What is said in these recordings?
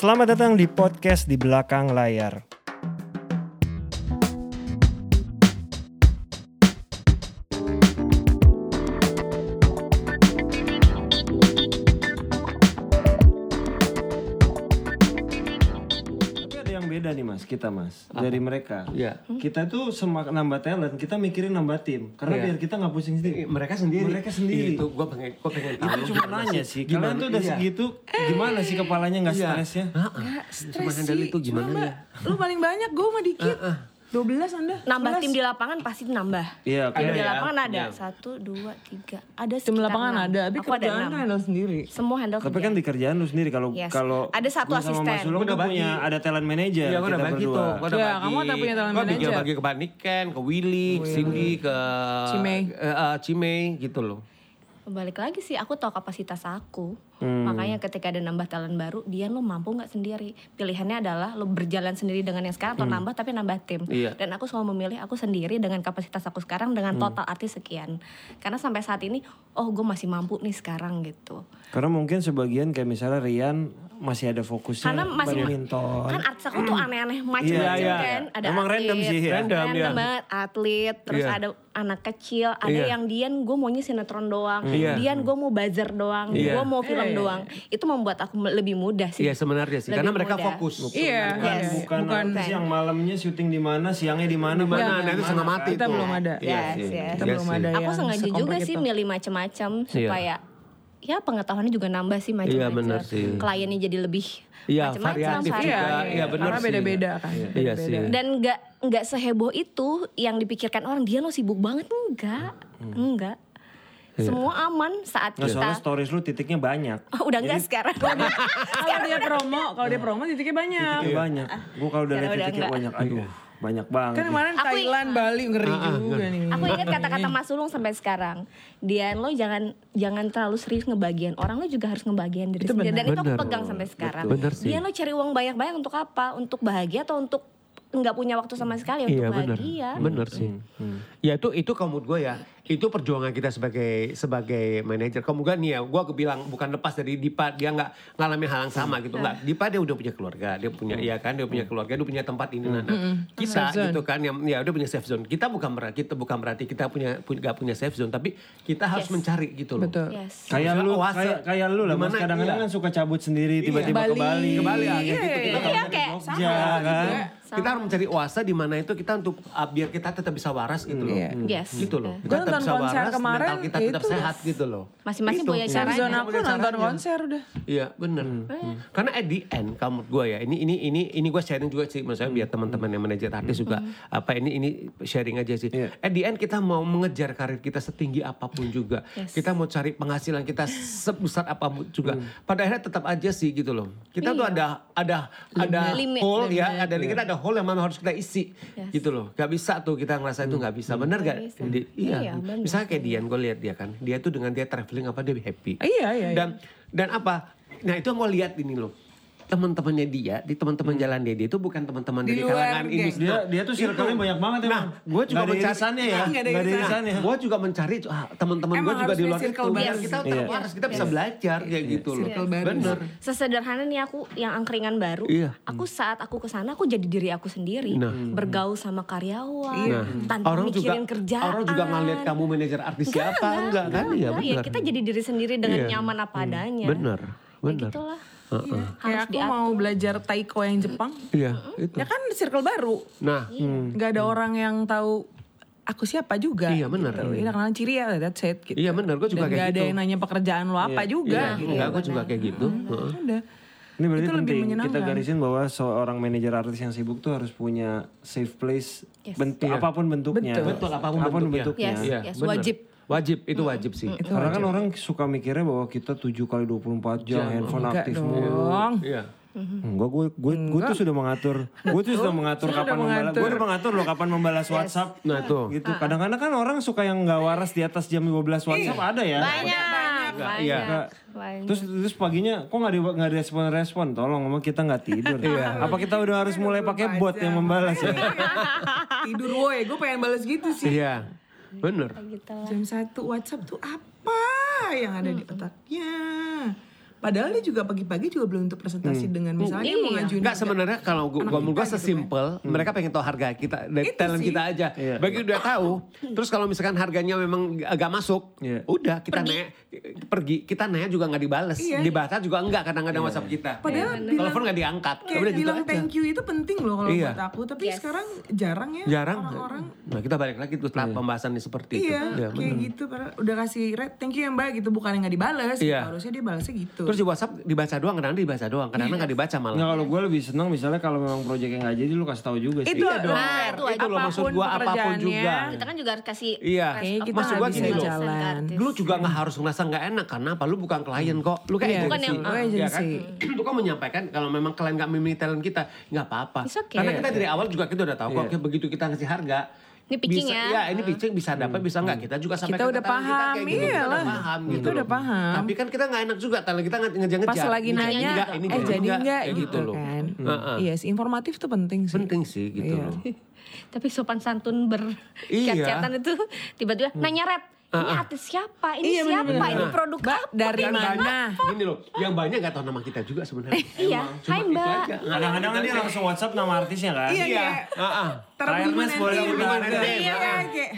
Selamat datang di podcast di belakang layar. Mas, kita mas, dari mereka. Iya. Kita tuh semakin nambah talent, kita mikirin nambah tim. Karena Iya. biar kita nggak pusing sendiri. Mereka sendiri. Mereka sendiri. Itu gue pengen, gue pengen tahu. Itu cuma nanya sih, kalian tuh udah Iya. segitu, gimana sih kepalanya nggak Iya. stresnya? Heeh. Cuma handle itu gimana ya? Lu paling banyak, gue mah dikit. 12 Anda? nambah 11. tim di lapangan pasti nambah. Iya, Tim oke. di Iya, lapangan ada iya. satu, dua, tiga. Ada Tim lapangan enam. ada, tapi Aku ada kerjaan enam. kan handle sendiri. Semua handle Tapi kerjaan. kan di kerjaan lu sendiri kalau Yes. kalau Ada satu asisten. Mas Sulung udah punya bagi. ada talent manager Iya, gue kita udah bagi berdua. tuh. Gue udah Ya, bagi. kamu ada punya talent Gua manager. bagi ke Mbak Niken, ke Willy, ke Cindy, ke Cimei. eh, eh, Cimei gitu loh. Balik lagi sih, aku tahu kapasitas aku. Hmm. Makanya ketika ada nambah talent baru, dia lo mampu nggak sendiri. Pilihannya adalah lo berjalan sendiri dengan yang sekarang atau nambah tapi nambah tim. Hmm. Iya. Dan aku selalu memilih aku sendiri dengan kapasitas aku sekarang dengan Hmm. total artis sekian. Karena sampai saat ini, oh gue masih mampu nih sekarang gitu. Karena mungkin sebagian kayak misalnya Rian masih ada fokusnya Karena masih badminton. kan artis aku tuh aneh-aneh macam-macam Iya, iya. kan. Ada Emang atlet, random sih ya. Random, random iya. banget atlet, terus Iya. ada anak kecil, ada Iya. yang Dian gue maunya sinetron doang, Iya. Dian gue mau buzzer doang, Iya. gue mau film Iya, iya, doang. Itu membuat aku lebih mudah sih. Iya sebenarnya sih, Lebih karena mereka mudah. fokus. Iya, bukan, iya. bukan, bukan. siang malamnya syuting di mana, siangnya di mana, Mana, mana, nah itu setengah mati Kita tuh. belum ada. Iya Yes, sih. yes. Kita Iya belum ada aku sengaja juga sekomplek sih itu. milih macam-macam supaya ya pengetahuannya juga nambah sih macam-macam. Iya, benar sih. Kliennya jadi lebih Iya, macam-macam. variatif juga. Iya, Iya, benar Karena sih. beda-beda kan. Iya sih. dan nggak nggak seheboh itu yang dipikirkan orang dia lo sibuk banget enggak enggak semua aman saat Nah, kita soalnya stories lu titiknya banyak. Oh, udah enggak sekarang Kalau dia promo, kalau dia promo titiknya banyak. Titiknya banyak. Gua kalau udah lihat titiknya enggak. banyak, aduh, banyak banget. Kan kemarin Aku- Thailand, Bali ngeri Ah, juga nih. aku ingat kata-kata Mas Sulung sampai sekarang Dian lo jangan jangan terlalu serius ngebagian orang lo juga harus ngebagian diri Itu sendiri dan benar. itu aku pegang sampai sekarang Benar sih. Dian lo cari uang banyak-banyak untuk apa untuk bahagia atau untuk nggak punya waktu sama sekali untuk Iya benar, bahagia benar sih. Ya itu itu kamu gue ya, itu perjuangan kita sebagai sebagai manajer. Kamu gue nih ya, gue bilang bukan lepas dari Dipa, dia nggak ngalamin hal yang sama gitu nggak. Dipa dia udah punya keluarga, dia punya iya kan, dia punya keluarga, dia punya tempat ini. Nah, nah, kita Safe zone. gitu kan, yang ya udah punya safe zone. Kita bukan berarti kita bukan berarti kita punya nggak punya safe zone, tapi kita harus Yes. mencari gitu loh. Betul. yes Kayak lu, kayak, kayak lu lah, mas kadang-kadang Iya. kan suka cabut sendiri, tiba-tiba ke Bali. Bali. Ke Bali, ya, Iya, gitu. iya, Kita iya. kayak Jogja kan. Kita harus mencari oase di mana itu kita untuk uh, biar kita tetap bisa waras gitu loh. Iya. Yes. Gitu loh. Gua Kita tetap bisa waras, kemarin, mental kita ya tetap itu. sehat gitu loh. Masing-masing Itu. punya Safe caranya. zone aku nonton caranya. konser udah. Iya bener. Hmm. Karena at the end kamu gue ya ini ini ini ini gue sharing juga sih maksudnya biar teman-teman yang manajer artis juga apa ini ini sharing aja sih. Iya. At the end kita mau mengejar karir kita setinggi apa pun juga. Yes. Kita mau cari penghasilan kita sebesar apa pun juga. Pada akhirnya tetap aja sih gitu loh. Kita tuh Iya. ada ada ada Limit. hole ya ada kita ada hole yang memang harus kita isi Yes. gitu loh. Gak bisa tuh kita ngerasa itu nggak bisa. Bener gak? bisa. Di- iya. Iya, bener. Misalnya kayak Dian gue lihat dia kan. Dia tuh dengan dia traveling apa dia happy. Iya, iya. iya. Dan dan apa? Nah itu mau lihat ini loh. Teman-temannya dia, di teman-teman jalan dia, dia itu bukan teman-teman Di dari kalangan geng. ini. Dia dia tuh circle-nya banyak banget Nah, emang. gue juga Nggak ada mencari irisannya ya. Nggak ada irisannya. Gue juga mencari ah, teman-teman gue juga di luar itu. Biar kita Iya. harus kita bisa belajar kayak gitu loh. Circle baru. Bener. Sesederhana nih aku yang angkringan baru, Iya. aku saat aku ke sana aku jadi diri aku sendiri, Nah. bergaul sama karyawan, Iya. tanpa Orang juga mikirin kerjaan. orang juga ngeliat kamu manajer artis siapa enggak kan? Iya Enggak, ya benar. kita jadi diri sendiri dengan Iya. nyaman apa adanya. Bener, Ya bener. gitulah. Kayak aku diatur. mau belajar taiko yang Jepang. Iya, itu. Ya kan circle baru. Nah, Gak ada orang yang tahu aku siapa juga. Iya, benar. Gitu. Ini kenalan ciri ya, that's it. Gitu. Iya, benar. Gua juga Dan kayak gak ada gitu. yang nanya pekerjaan lo apa juga. iya, gitu. enggak, gue juga kayak gitu. Heeh. Udah. Ini berarti Itu lebih penting kita garisin bahwa seorang manajer artis yang sibuk tuh harus punya safe place Yes. bentuk Iya. apa pun bentuknya. Betul. Betul, apa pun bentuknya. Yes, Iya, yes, bener. wajib. Wajib, itu wajib sih. Itu Karena kan wajib. orang suka mikirnya bahwa kita 7 kali 24 jam handphone Enggak aktif mulu. dong. Iya. Enggak, gue gue gue tuh sudah mengatur, gue tuh sudah mengatur Sudah kapan membalas, gue udah mengatur loh kapan membalas WhatsApp. Nah tuh. Gitu. Kadang-kadang kan orang suka yang nggak waras di atas jam 12 WhatsApp ada ya. Banyak, banyak, Iya. Banyak. Terus terus paginya kok nggak di nggak ada respon respon tolong ngomong kita nggak tidur. Apa kita udah harus mulai pakai bot yang membalas ya? Tidur woi, gue pengen balas gitu sih. Iya. Bener. Gitu lah. Jam satu WhatsApp tuh apa yang ada di otaknya? Padahal dia juga pagi-pagi juga belum untuk presentasi dengan misalnya mau Iya. ngajuin Enggak sebenarnya kalau gua, gua menurut gua kita gitu sesimpel mereka pengen tahu harga kita dari Itu talent sih. kita aja. Iya. Bagi udah tahu, terus kalau misalkan harganya memang agak masuk, Iya. udah kita naik pergi, kita naik juga nggak dibales, Iya. dibaca juga enggak kadang-kadang WhatsApp kita. Padahal bilang- telepon nggak diangkat. Kayak Udah gitu bilang aja. thank you itu penting loh kalau Iya. buat aku, tapi Yes. sekarang jarang ya Jarang. orang-orang Nah kita balik lagi tuh setelah pembahasan nih seperti itu. Iya, kayak bener. gitu. Udah kasih red, thank you ya mbak gitu, bukan yang nggak dibales. gitu. Iya. Harusnya dia balasnya gitu. Terus di WhatsApp dibaca doang, kadang-kadang dibaca doang, kadang-kadang nggak dibaca malah. Nggak kalau gue lebih senang misalnya kalau memang proyeknya nggak jadi lu kasih tahu juga sih. itu Iya dong. Nah, itu itu loh maksud gua apa pun juga. Kita kan juga harus kasih Iya. Kita Maksud gua nggak gini loh. jalan. Lu juga nggak harus ngerasa nggak enak karena apa? Lu bukan klien kok. Lu kayak Iya, Bukan yang- ya kan? Lu kan menyampaikan kalau memang klien nggak memilih talent kita, nggak apa-apa. Karena kita dari awal juga kita udah tahu kok Iya. begitu kita ngasih harga. Ini pitching bisa, ya. Iya, ini pitching bisa dapat, bisa nggak. Kita juga sampai Kita udah paham, kita, kayak gitu, kita udah paham Kita gitu udah loh. paham. Tapi kan kita nggak enak juga, talent kita nge- ngejar-ngejar. Pas lagi Ini nanya, enggak, ini eh jadi enggak kayak gitu, loh. kan. Heeh. Iya sih, informatif tuh penting sih. Penting sih gitu Iya. loh. Tapi sopan santun Iya. berchat-chatan itu tiba-tiba nanya red. Ini artis siapa? Ini Iya, siapa? bener-bener. Ini Nah. produk Mbak, apa? dari mana? gini loh, yang banyak nggak tahu nama kita juga sebenarnya. Iya. Emang, cuma Hai, Mbak. Kadang-kadang dia langsung WhatsApp nama artisnya kan. Iya, Iya. iya. Taruh Mas boleh. Iya, Iya. kayak.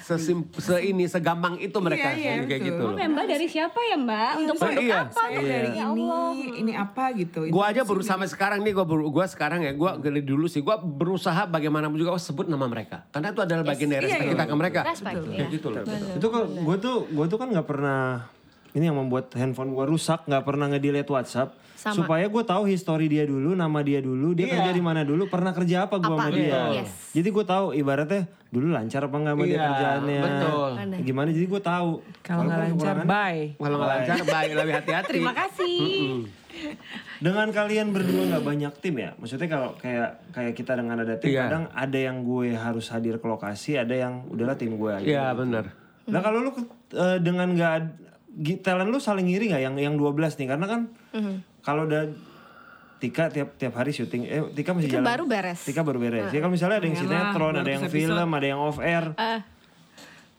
Sesim se ini segampang itu mereka Iya, iya, kayak gitu loh. Mbak dari siapa ya Mbak? Untuk Saya- produk iya. apa? Saya dari Ya ini, Allah. ini apa gitu. Gua aja baru sampai sekarang nih gua baru gua sekarang ya gua dari dulu sih gua berusaha bagaimanapun juga gua sebut nama mereka karena itu adalah bagian dari Iya, respect iya. kita ke mereka. Kayak iya. gitu loh. Itu kok gue tuh gue tuh kan nggak pernah ini yang membuat handphone gue rusak nggak pernah nge-delete WhatsApp Sama. supaya gue tahu history dia dulu nama dia dulu dia Iya. kerja di mana dulu pernah kerja apa gue sama dia betul. Yes. jadi gue tahu ibaratnya dulu lancar apa nggak sama dia Iya, kerjaannya betul. gimana jadi gue tahu Kalau nggak lancar, bye. Kalau nggak lancar baik lebih hati-hati. Terima kasih. dengan kalian berdua nggak banyak tim ya maksudnya kalau kayak kayak kita dengan ada tim Iya. kadang ada yang gue harus hadir ke lokasi ada yang udahlah tim gue aja Iya benar. Nah kalau lu eh, dengan nggak talent lu saling ngiri nggak yang yang 12 nih karena kan kalau udah Tika tiap tiap hari syuting eh Tika masih Itu jalan. baru beres. Tika baru beres. Ya kalau misalnya ada yang sinetron, ada yang film, ada yang off air.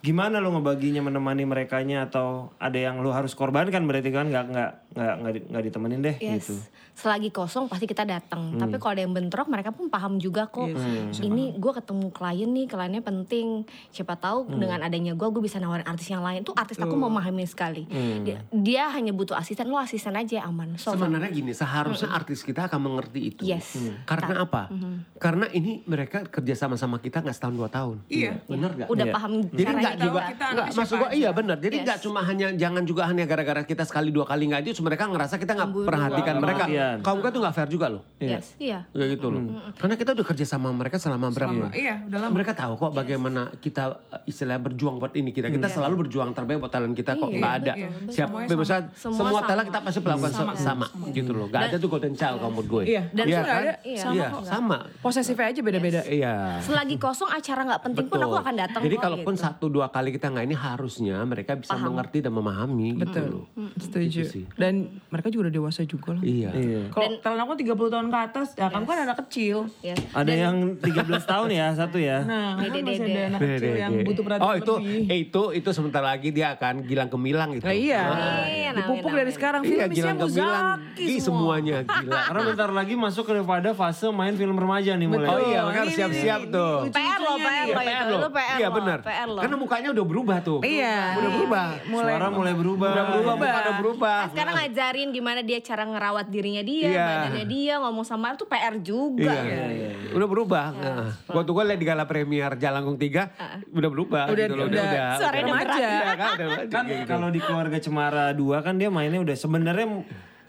Gimana lu ngebaginya menemani merekanya atau ada yang lu harus korbankan berarti kan nggak nggak nggak nggak di- nggak ditemenin deh Yes. gitu. Selagi kosong pasti kita datang. Tapi kalau ada yang bentrok mereka pun paham juga kok. Ini gue ketemu klien nih, kliennya penting. Siapa tahu dengan adanya gue, gue bisa nawarin artis yang lain. Tuh artis aku memahami sekali. Dia, dia hanya butuh asisten, lo asisten aja aman. So, Sebenarnya gini, seharusnya artis kita akan mengerti itu. Yes. Karena apa? Karena ini mereka kerja sama-sama kita nggak setahun dua tahun. Iya. Bener nggak? udah Iya. paham Jadi caranya nggak juga, kita nggak anaknya maksud siapa gua iya benar. Jadi Yes. nggak cuma hanya jangan juga hanya gara-gara kita sekali dua kali nggak aja, terus mereka ngerasa kita nggak perhatikan mereka. Kamu kan tuh nggak fair juga loh. Yes, iya. Kayak gitu loh. Karena kita udah kerja sama mereka selama berapa? Iya, udah lama. Mereka tahu kok bagaimana kita uh, istilahnya berjuang buat ini kita. Kita selalu berjuang terbaik buat talent kita kok. Iya, Nggak ada. iya. Siapa bebas Semua talent kita pasti melakukan sama, sama, gitu loh. Gak ada tuh golden child kalau menurut gue. Iya, dan Iya itu nggak kan? ada. Iya. Sama Iya, sama. Posesifnya aja beda-beda. Iya. Selagi kosong acara nggak penting pun aku akan datang. Jadi kalaupun gitu. satu dua kali kita nggak ini harusnya mereka bisa mengerti dan memahami. gitu Betul. loh. Setuju. Itu sih. Dan mereka juga udah dewasa juga lah. Iya. Iya. Kalau talent aku 30 tahun ke atas, ya kamu kan anak kecil. Yes. Ada yang 13 tahun ya satu ya. Nah, kan Dede, masih ada anak kecil yang butuh perhatian Oh itu lebih. eh, itu itu sebentar lagi dia akan gilang gemilang gitu. Nah, iya. Amin, Dipupuk dari sekarang Iya gilang gemilang. Muzaki Ih, semua. semuanya gila. Karena bentar lagi masuk kepada fase main film remaja nih mulai. Oh iya, makanya harus siap-siap tuh. PR lo, PR lo, Iya lo, benar. PR lo. Mukanya udah berubah tuh. Iya. Udah berubah. Mulai Suara mulai berubah. Udah berubah, muka udah berubah. Sekarang ngajarin gimana dia cara ngerawat dirinya dia, Iya. badannya dia, ngomong sama itu PR juga. Iya. Udah berubah. Nah, waktu gue liat di gala premier Jalangkung 3 udah berubah Udah- gitu loh. udah- Suaranya udah remaja. Iya kan, udah remaja Kan kayak gitu. kalau di keluarga Cemara 2 kan dia mainnya udah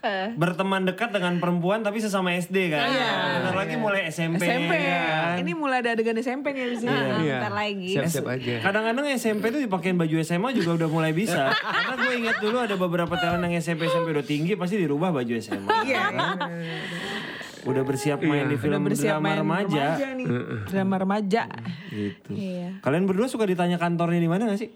sebenarnya berteman dekat dengan perempuan tapi sesama SD kan. Bentar lagi mulai SMP. SMP. kan. Ini mulai ada adegan SMP nih di sini. Iya. Bentar lagi. Siap-siap aja. Kadang-kadang SMP tuh dipakein baju SMA juga udah mulai bisa. Karena gue ingat dulu ada beberapa talent yang SMP SMP udah tinggi pasti dirubah baju SMA. Iya. Udah bersiap main di Udah film bersiap drama main remaja. nih. Drama remaja. Gitu. Iya. Kalian berdua suka ditanya kantornya di mana gak sih?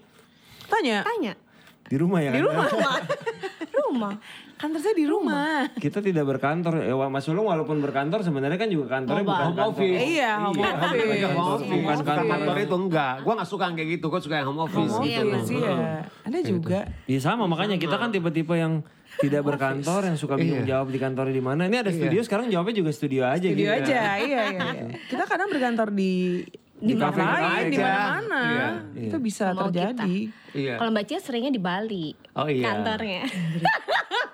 Tanya. Tanya. Di rumah ya Di kan? rumah. Rumah. Kantor saya di rumah. Kita tidak berkantor. Ya, Mas Ulung walaupun berkantor sebenarnya kan juga kantornya bukan Home kantor. office. Iya, home office. Iya, home office. Bukan kantor. kantor itu enggak. Gua gak suka yang kayak gitu. Gua suka yang home office Home gitu office loh. iya. Ada juga. Iya sama makanya kita kan tipe-tipe yang tidak berkantor yang suka bingung Iya. jawab di kantornya di mana. Ini ada studio sekarang jawabnya juga studio aja Studio gitu. aja, iya, iya, iya. Kita kadang berkantor di di kafe lain, di mana-mana. Iya, Itu bisa Mau terjadi. Iya. Kalau Mbak Cia seringnya di Bali. Oh, iya. Kantornya.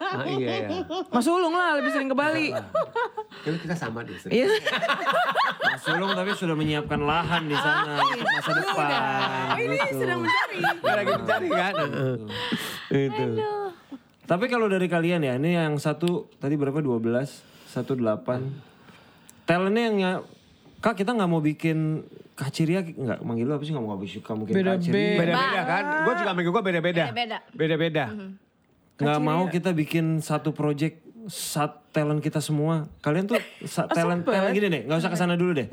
Ah, iya ya. Mas Ulung lah lebih sering ke Bali. Kan kita sama deh. Sri. Iya. Mas Sulung tapi sudah menyiapkan lahan di sana untuk masa depan. Oh ini gitu. sedang mencari. Lagi mencari kan. Itu. Tapi kalau dari kalian ya, ini yang satu tadi berapa 12, satu 8. Talentnya yang ya, Kak kita nggak mau bikin Kak Ciria nggak manggil lu apa sih nggak mau suka mungkin Kak Ciria. Beda-beda kan. Gue juga sama gue beda-beda. Beda-beda. Beda-beda. Nggak mau kita bikin satu project sat talent kita semua. Kalian tuh sa- talent talent gini deh, nggak usah ke sana dulu deh.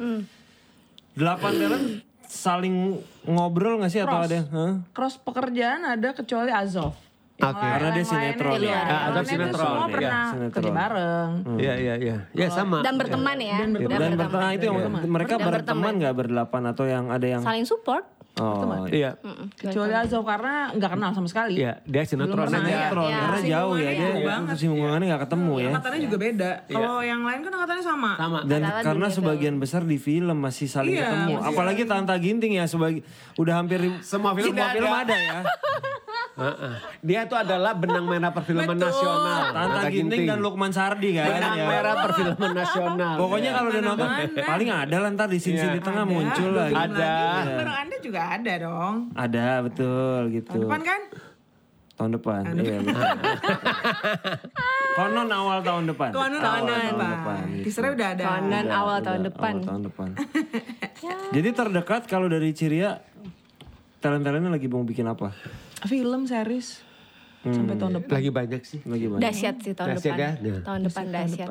Delapan talent saling ngobrol nggak sih atau Cross. ada? Hah? Cross pekerjaan ada kecuali Azov. Yang lain- Karena dia sinetron ya. luar. Ah, sinetron, Semua iya, pernah sinetron. kerja bareng. Iya iya iya. Ya sama. Dan berteman ya. Dan berteman. Dan berteman itu yang mereka Dan berteman nggak berdelapan atau yang ada yang Saling support. Oh Iya. Kecuali Azov karena nggak kenal sama sekali. Iya, dia sinetron aja. ya. sinetron Iya. karena jauh ya dia banget. singgungannya nggak ketemu ya. Angkatannya juga beda. Kalau yang lain kan angkatannya sama. Sama. Dan karena sebagian besar di film masih saling Iya, ketemu. Apalagi Tanta Ginting ya sebagai udah hampir Semua film semua film ada ya. Dia itu adalah benang merah perfilman nasional. Tanta Ginting dan Lukman Sardi kan. benang ya. merah perfilman nasional. Pokoknya kalau udah nonton paling ada lah ntar di sini-sini Iya. tengah muncul lah. gitu. Ada. Bareng Anda juga ada dong. Ada betul gitu. Depan kan? Tahun depan. Iya. betul. Konon awal tahun depan. Konon Awal tahun tahun depan. depan. gitu. Udah ada. Konon awal tahun depan. Awal tahun depan. Jadi terdekat kalau dari Ciria talent-talentnya lagi mau bikin apa? Film, series. Sampai tahun depan. Lagi banyak sih. Lagi banyak. Dahsyat sih tahun Dahsyat depan. ya? Nah. Tahun depan dahsyat.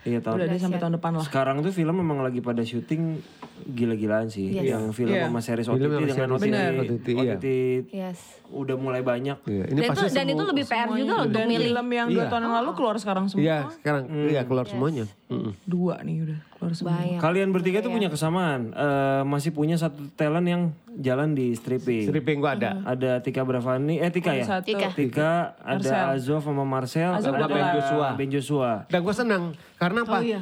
Iya tahun Udah deh sampai tahun depan lah. Sekarang tuh film memang lagi pada syuting gila-gilaan sih. Yang film Iya. sama series Film OTT sama dengan OTT, Bener. OTT, iya. OTT Yes. udah mulai banyak. Iya, ini Dan itu, pasti dan itu lebih PR juga loh untuk milih. film yang dua tahun yang lalu keluar sekarang semua. Iya, sekarang iya keluar semuanya. Mm-mm. Dua nih udah keluar semua. Banyak. Kalian bertiga tuh punya kesamaan. Eh, masih punya satu talent yang jalan di stripping. Stripping gua ada. Ada Tika Bravani, eh Tika ya? Satu. Tika. Tika, ada Azov sama Marcel, Azov ada Ben Joshua. Ben Joshua. Dan gue senang karena apa? Oh iya.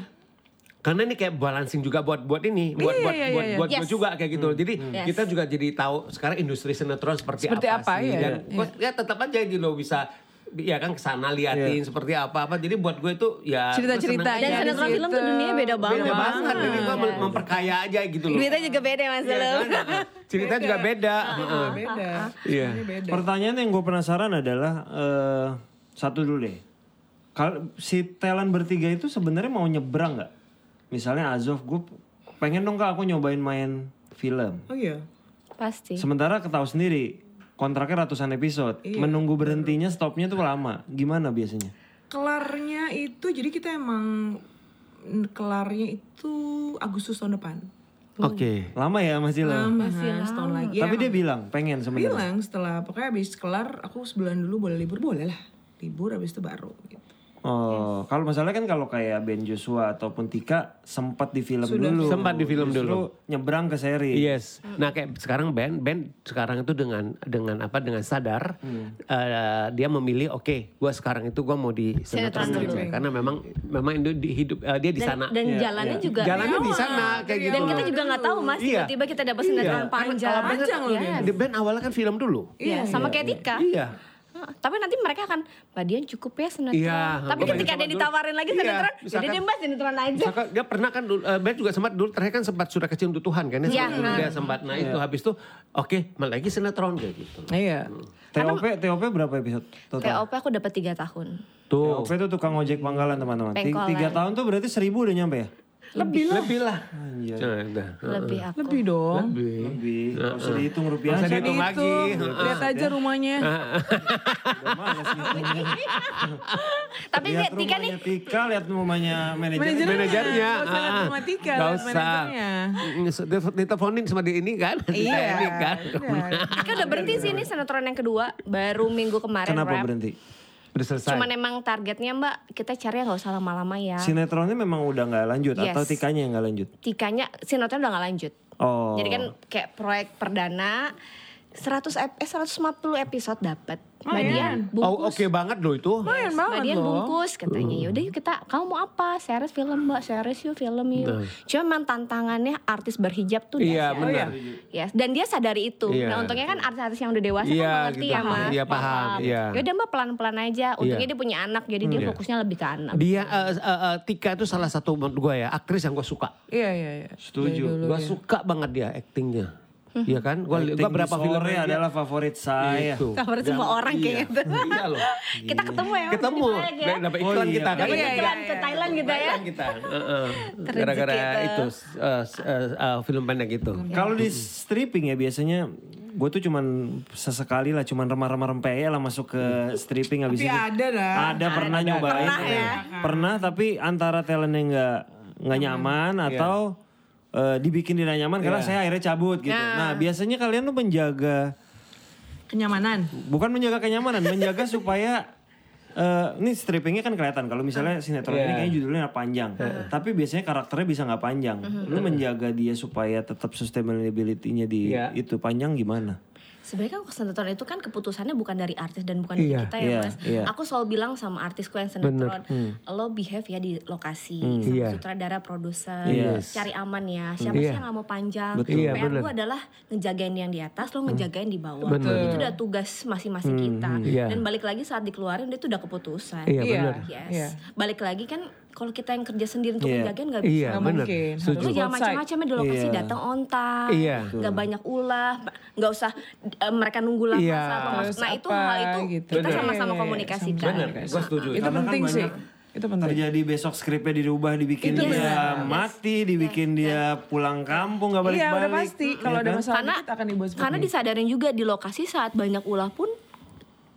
Karena ini kayak balancing juga buat buat ini, buat Iya, buat iya, buat, iya. buat Yes. gue juga kayak gitu. Jadi Yes. kita juga jadi tahu sekarang industri sinetron seperti, Seperti apa, sih. iya. Dan gua- ya tetap aja gitu loh bisa ya kan ke sana liatin seperti apa apa. Jadi buat gue itu ya Cerita-ceritanya Dan sinetron film tuh dunia beda banget. beda banget. Jadi gue Iya. memperkaya aja gitu loh. Duitnya juga beda mas Iya lo. kan? Ceritanya juga beda. Heeh. Beda. Iya. Ini beda. Pertanyaan yang gue penasaran adalah eh, satu dulu deh. Kalau si talent bertiga itu sebenarnya mau nyebrang nggak? Misalnya Azov, gue pengen dong kak aku nyobain main film. Oh iya. Pasti. Sementara ketahui sendiri kontraknya ratusan episode, menunggu berhentinya stopnya tuh lama. Gimana biasanya? Kelarnya itu jadi kita emang kelarnya itu Agustus tahun depan. Oke. Lama ya masih loh. Masih setahun lagi. Tapi Ya, dia bilang pengen sebenarnya. bilang setelah pokoknya habis kelar aku sebulan dulu boleh libur boleh lah libur habis itu baru gitu. Oh, kalau masalahnya kan kalau kayak Ben Joshua ataupun Tika sempat di film dulu. Sempat di film Justru dulu. nyebrang ke seri. Yes. Nah kayak sekarang Ben, Ben sekarang itu dengan dengan apa dengan sadar eh, dia memilih oke, gua sekarang itu gua mau di sinetron Sinetron dulu. karena memang memang itu di hidup eh, dia di sana. Dan jalannya juga. Jalannya di sana kayak gitu. Dan kita loh. juga nggak tahu mas. Iya. Tiba-tiba kita dapat sinetron Iya. panjang. Kalau Ben kan- Yes. di Ben awalnya kan film dulu. Iya, sama kayak Tika. Iya. Tapi nanti mereka akan, Mbak Dian cukup ya sinetron. Iya, Tapi ketika dia ditawarin lagi Iya, sinetron, jadi misalkan- dia mbak sinetron aja. Misalkan dia pernah kan dulu, Ben juga sempat dulu terakhir kan sempat sudah kecil untuk Tuhan kan ya. Iya. Sempat dulu dia sempat nah itu habis itu oke malah lagi sinetron kayak gitu. Iya. TOP, TOP berapa episode total? TOP aku dapat tiga tahun. Tuh. TOP itu tukang ojek pangkalan teman-teman. Tiga tahun tuh berarti seribu udah nyampe ya? Lebih lah. Lebih lah. Anjir. Lebih aku. Lebih dong. Lebih. Lebih. Nggak usah dihitung rupiah. Nggak usah dihitung Itu lagi. lihat aja rumahnya. Males ngitungnya. Tapi Lihat dia Tika nih, rumahnya Tika, lihat rumahnya manajer. Manajernya. Manajernya. Nggak usah lihat ah, rumah Tika, lihat usah. manajernya. Di- Diteleponin sama di ini kan. Iya. Ini kan. Tika udah berhenti sih ini sinetron yang kedua, baru minggu kemarin Kenapa berhenti? Udah selesai. Cuman emang targetnya mbak, kita cari yang gak usah lama-lama ya. Sinetronnya memang udah nggak lanjut Yes. atau Tikanya yang nggak lanjut? Tikanya, sinetron udah gak lanjut. Oh. Jadi kan kayak proyek perdana, 100 ep- eh 150 episode dapat. Mbak Lumayan. Dian Oh bungkus. oke banget loh itu. Lumayan Mbak banget Dian loh. bungkus katanya. Hmm. Yaudah yuk kita, kamu mau apa? Series film mbak, series yuk film yuk. Cuma memang tantangannya artis berhijab tuh Iya benar. Yes, dan dia sadari itu. Iya. Nah untungnya kan artis-artis yang udah dewasa Iya, kan mengerti gitu. ya mas. Iya, paham, iya. Yaudah mbak pelan-pelan aja. Untungnya Iya. dia punya anak, jadi dia Iya. fokusnya lebih ke anak. Dia eh, eh, eh, Tika itu salah satu menurut gue ya aktris yang gue suka. Iya iya iya. Setuju. Gue ya. suka banget dia aktingnya. Iya kan? Gue Acting gua berapa di film sore adalah favorit saya. Itu. Favorit semua orang iya. kayaknya. Iya loh. Kita ketemu ya. Ketemu. ya. Dan Dapat iklan Oh, iya. kita kan. Dapat Iya, iklan iya, ke iya. Thailand gitu ya. Thailand kita. Gara-gara itu. itu eh, eh, eh, film pendek itu. Kalau di stripping ya biasanya gue tuh cuman sesekali lah cuman remah-remah rempeye lah masuk ke stripping habis Tapi itu. ada dah. Ada pernah nyobain. Pernah ya? Pernah tapi antara talentnya nggak nggak nyaman atau eh, dibikin tidak nyaman karena saya akhirnya cabut gitu. Nah biasanya kalian tuh menjaga Kenyamanan. bukan menjaga kenyamanan, menjaga supaya eh ini strippingnya kan kelihatan kalau misalnya sinetron ini Iya. kayaknya judulnya panjang, tapi biasanya karakternya bisa nggak panjang. Lu menjaga dia supaya tetap sustainability-nya di Iya. itu panjang gimana? Sebenarnya kan sinetron itu kan keputusannya bukan dari artis dan bukan dari Iya, kita ya iya, mas. iya. Aku selalu bilang sama artisku yang sinetron, lo behave ya di lokasi, sama Iya. sutradara, produser, Yes. cari aman ya. Siapa Iya. sih yang nggak mau panjang? Betul. Iya, PR gue adalah ngejagain yang di atas, lo ngejagain di bawah. Bener. Itu udah tugas masing-masing kita. iya. Dan balik lagi saat dikeluarin itu udah keputusan. Iya Iya. benar. Yes. Iya. Balik lagi kan kalau kita yang kerja sendiri untuk Iya. ngejagain nggak bisa. Iya Nggak benar. mungkin. Harus jangan macam-macam di lokasi Iya. datang on time, Iya. nggak banyak ulah, nggak usah eh, mereka nunggu lama Iya. masuk. Terus Nah itu apa hal itu gitu. kita sama-sama Iya, iya, iya. komunikasikan. Benar. Gue setuju. Itu Karena kan penting sih. banyak Itu penting. Terjadi besok skripnya dirubah, dibikin Itu dia benar. mati, dibikin dia pulang kampung nggak Iya balik-balik. udah pasti. Kalau Iya ada kan? masalah Karena akan dibuat karena itu. disadarin juga di lokasi saat banyak ulah pun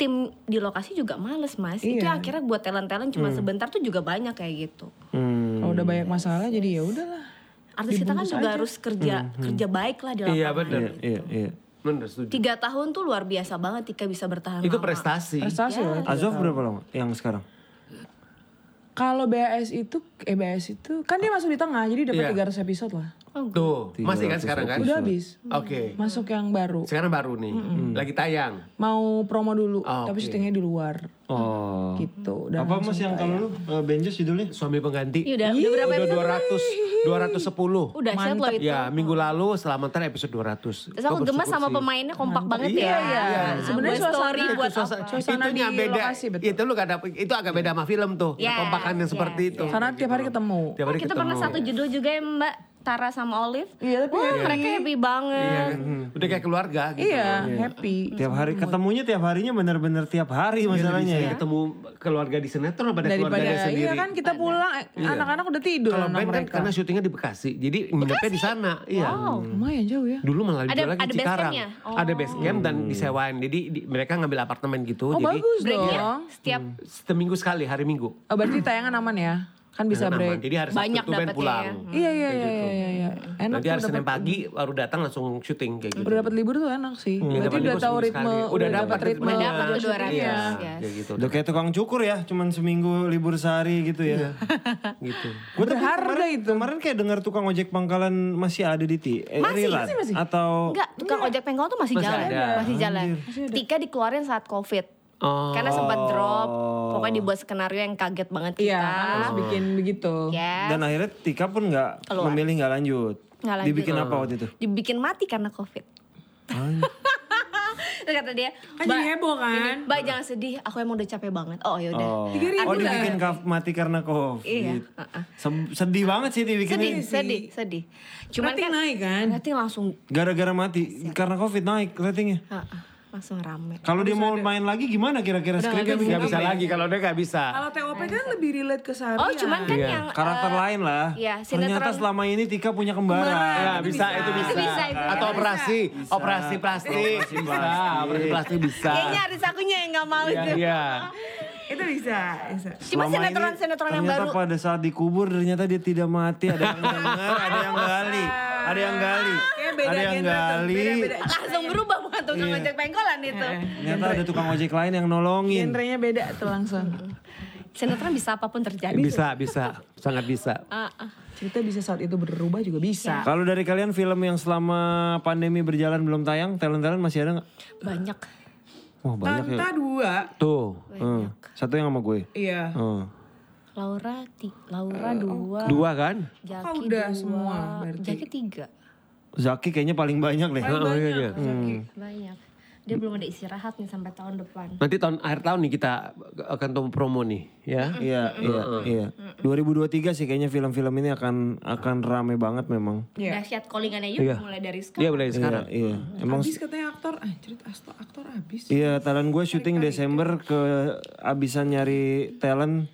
tim di lokasi juga males mas. Itu Iya. yang akhirnya buat talent-talent cuma sebentar tuh juga banyak kayak gitu. Hmm. Kalau udah banyak masalah jadi ya udahlah. Artis kita kan juga harus kerja kerja baik lah di lapangan. Iya benar. Iya, iya, iya. Benar setuju. Tiga tahun tuh luar biasa banget Tika bisa bertahan Itu lama. prestasi. Prestasi loh. Azov berapa lama yang sekarang? Kalau BAS itu, eh BAS itu kan dia masuk di tengah, jadi dapat Iya. 300 episode lah. Tuh, masih kan sekarang kan? Udah habis. Oke. Masuk yang baru. Sekarang baru nih. Lagi tayang. Mau promo dulu, Oh, tapi oke. syutingnya di luar. Oh. Gitu. Dan Apa mas yang kalau lu uh, Benjos judulnya? Suami pengganti. Iya, udah, udah berapa Udah episode? 200 210. Udah set loh itu. Ya, minggu lalu selamat episode 200. Terus aku gemes sama sih. pemainnya kompak banget Iya, ya. iya. Sebenarnya Buat suasana- story itu buat suasana, apa? Suasana beda. lokasi, betul. Itu lu gak dapet, itu agak beda sama film tuh. Yes, Kompakan yang yes, seperti itu. Karena tiap hari ketemu. Tiap Oh, kita pernah satu judul juga ya Mbak Tara sama Olive. Iya, tapi Wah, happy. mereka happy banget. Iya kan? Udah kayak keluarga gitu. Iya, happy. Tiap hari ketemunya tiap harinya bener-bener tiap hari masalahnya ya. Ketemu keluarga di sinetron apa ada Daripada keluarga sendiri. iya kan kita pulang eh, anak-anak udah tidur Kalau band kan mereka. karena syutingnya di Bekasi. Jadi nginepnya di sana. Iya. Lumayan jauh ya. Dulu malah Ada- lagi ada Cikarang. Oh. Ada base camp dan disewain. Jadi di- mereka ngambil apartemen gitu. Oh jadi bagus dong. setiap seminggu sekali hari Minggu. Oh, berarti tayangan aman ya? Kan bisa Aman. break. Jadi hari Banyak Sabtu tuh dapetnya pulang. ya. Iya iya iya iya iya. iya. Enak Nanti tuh hari Senin pagi baru datang langsung syuting kayak gitu. Udah dapat libur tuh enak sih. Iya, Berarti udah tahu ritme, sekali. udah dapat ritme. Udah dapat tuh dua ratus. syutingnya. Yes. Kayak gitu. Udah kayak tukang cukur ya, cuman seminggu libur sehari gitu ya. gitu. Gue Berharga kemarin, itu. kemarin kayak dengar tukang ojek pangkalan masih ada di ti, eh, Masih, masih, masih. atau Enggak, tukang ojek pengkol tuh masih, jalan. Masih jalan. Tika dikeluarin saat Covid. Oh. Karena sempat drop. Pokoknya dibuat skenario yang kaget banget kita. Iya, harus bikin begitu. Yes. dan akhirnya Tika pun nggak Keluar. memilih nggak lanjut. Nggak lanjut. Dibikin apa waktu itu? Dibikin mati karena Covid. Terus kata dia, Kan jadi heboh kan? Mbak jangan sedih, aku emang udah capek banget. Oh yaudah. Oh, Tiga ribu oh dibikin kaf- mati karena covid. Iya, uh-uh. Se- Sedih banget sih dibikinnya. Sedih, sedih, sedih. Cuman Rating kan naik kan? rating langsung Gara-gara mati karena covid naik ratingnya. uh-uh, langsung rame. Kalau dia mau main lagi gimana kira-kira skripnya Nggak bisa apa? lagi kalau dia nggak bisa. Kalau TOP kan lebih relate ke seharian. Oh cuman kan Iya. yang Karakter eh, lain lah. iya, Ternyata sinetron- selama ini Tika punya kembara. Ya, bisa, itu bisa. bisa, itu Atau bisa. operasi, operasi plastik. Bisa, operasi plastik bisa. Kayaknya Aris akunya yang gak mau itu. Iya. Itu bisa, bisa. Cuma Selama ini sinetron-sinetron yang ternyata baru. pada saat dikubur ternyata dia tidak mati. Ada yang dengar, ada yang gali. Ada yang gali. Ada yang gali. Langsung berubah tukang Iya. ojek pengkolan itu. Ternyata ada tukang ojek lain yang nolongin. Genrenya beda tuh langsung. Sinetron bisa apa pun terjadi. Bisa, bisa, sangat bisa. Ah, ah. Cerita bisa saat itu berubah juga bisa. Kalau dari kalian film yang selama pandemi berjalan belum tayang, talent-talent masih ada nggak? Banyak. Wah banyak ya. Tanta dua. Tuh. Hmm. Satu yang sama gue. Iya. Hmm. Laura, ti, Laura dua. Dua kan? Jaki Kok udah dua. semua berarti? Jaki tiga. Zaki kayaknya paling banyak deh. Oh, iya, iya. Banyak. Dia belum ada istirahat nih sampai tahun depan. Nanti tahun akhir tahun nih kita akan temu promo nih, ya. Iya, iya, iya. 2023 sih kayaknya film-film ini akan akan rame banget memang. Iya. Dahsyat callingannya juga Iya. mulai dari sekarang. mulai Iya, sekarang. iya. Emang Abis katanya aktor, ah cerita aktor, aktor abis. iya, talent gue syuting Desember ke abisan nyari talent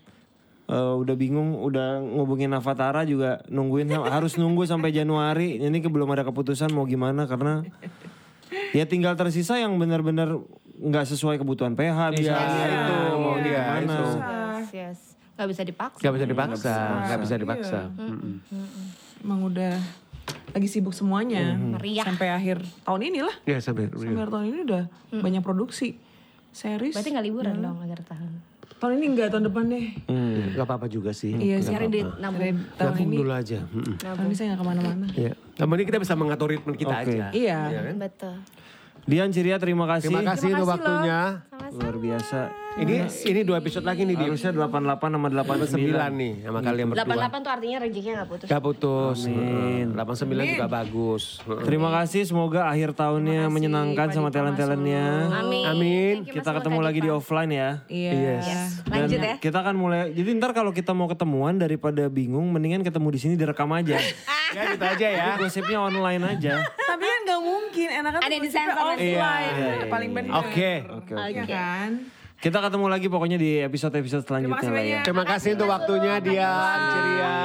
Eh, udah bingung, udah ngubungin Avatara juga nungguin harus nunggu sampai Januari. Ini ke belum ada keputusan mau gimana karena ya tinggal tersisa yang benar-benar nggak sesuai kebutuhan PH misalnya itu mau iya, gimana. Yes, yes. Gak bisa dipaksa. Gak bisa dipaksa, gak bisa dipaksa. Mm-mm. Emang udah lagi sibuk semuanya. Meriah. Sampai akhir tahun ini lah. Ya sampai Sampai akhir tahun ini udah banyak produksi. Series. Berarti gak liburan dong akhir tahun. Tahun ini enggak, tahun depan deh. Hmm, gak apa-apa juga sih. Iya sih. Cari duit nabung. Tahun Nabung ini, dulu aja. Mm-mm. tahun ini saya gak ke mana-mana. Iya. Yang penting kita bisa mengatur ritme kita Oke. aja. Iya. Betul. Dian Ciria terima kasih. Terima kasih untuk waktunya. Luar biasa. Ini ini dua episode lagi nih di Harusnya 88 sama 89. 89 nih sama kalian berdua. 88 tuh artinya rezekinya gak putus. Gak putus. Amin. 89 juga bagus. Terima kasih, semoga akhir tahunnya menyenangkan sama talent-talentnya. Amin. Amin. Kita ketemu lagi di offline ya. Iya. Yes. Lanjut ya. Kita akan mulai. Jadi ntar kalau kita mau ketemuan daripada bingung, mendingan ketemu di sini direkam aja. Ya gitu aja ya. Gosipnya online aja. Tapi mungkin, enakan Ada di sensor. offline. Iya, iya, iya, Paling benar. Oke. Oke, Iya oke. kan? Kita ketemu lagi pokoknya di episode-episode selanjutnya kasih lah ya. Terima kasih untuk waktunya dia. Ceria.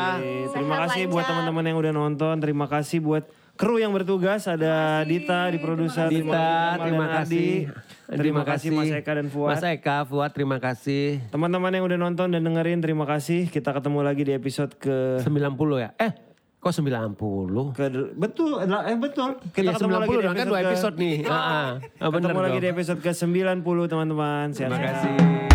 Terima kasih buat teman-teman yang udah nonton. Terima kasih buat kru yang bertugas. Ada Dita di produser. Dita, terima kasih. Terima kasih Mas Eka dan Fuad. Mas Eka, Fuad, terima kasih. Teman-teman yang udah nonton dan dengerin terima kasih. Kita ketemu lagi di episode ke 90 ya? Eh, kok 90? ke betul eh betul. Kita Kita ketemu lagi di dong kan dua ke- episode nih. Heeh. Ah, bener ketemu lagi dong. di episode ke 90 teman-teman. Terima kasih.